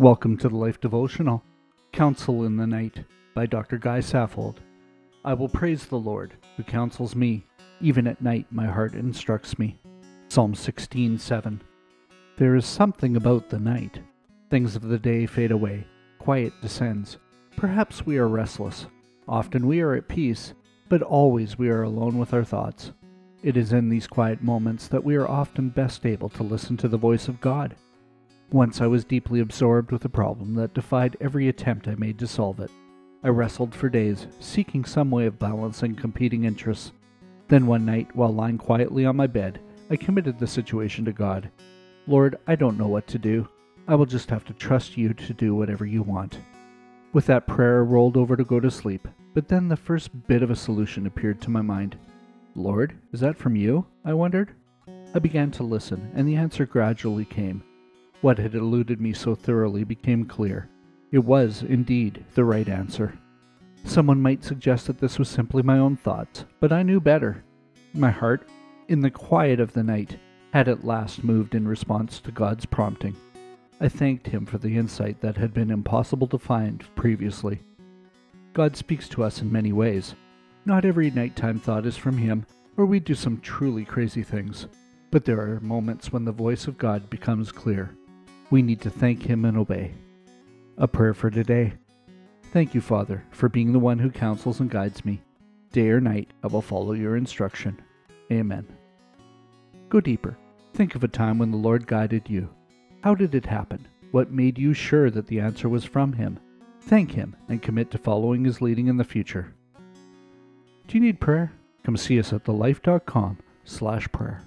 Welcome to the Life Devotional, Counsel in the Night by Dr. Guy Saffold. I will praise the Lord, who counsels me. Even at night my heart instructs me. Psalm 16:7. There is something about the night. Things of the day fade away. Quiet descends. Perhaps we are restless. Often we are at peace, but always we are alone with our thoughts. It is in these quiet moments that we are often best able to listen to the voice of God. Once I was deeply absorbed with a problem that defied every attempt I made to solve it. I wrestled for days, seeking some way of balancing competing interests. Then one night, while lying quietly on my bed, I committed the situation to God. Lord, I don't know what to do. I will just have to trust you to do whatever you want. With that prayer, I rolled over to go to sleep, but then the first bit of a solution appeared to my mind. Lord, is that from you? I wondered. I began to listen, and the answer gradually came. What had eluded me so thoroughly became clear. It was, indeed, the right answer. Someone might suggest that this was simply my own thoughts, but I knew better. My heart, in the quiet of the night, had at last moved in response to God's prompting. I thanked Him for the insight that had been impossible to find previously. God speaks to us in many ways. Not every nighttime thought is from Him, or we do some truly crazy things. But there are moments when the voice of God becomes clear. We need to thank Him and obey. A prayer for today. Thank you, Father, for being the one who counsels and guides me. Day or night, I will follow your instruction. Amen. Go deeper. Think of a time when the Lord guided you. How did it happen? What made you sure that the answer was from Him? Thank Him and commit to following His leading in the future. Do you need prayer? Come see us at thelife.com slash prayer.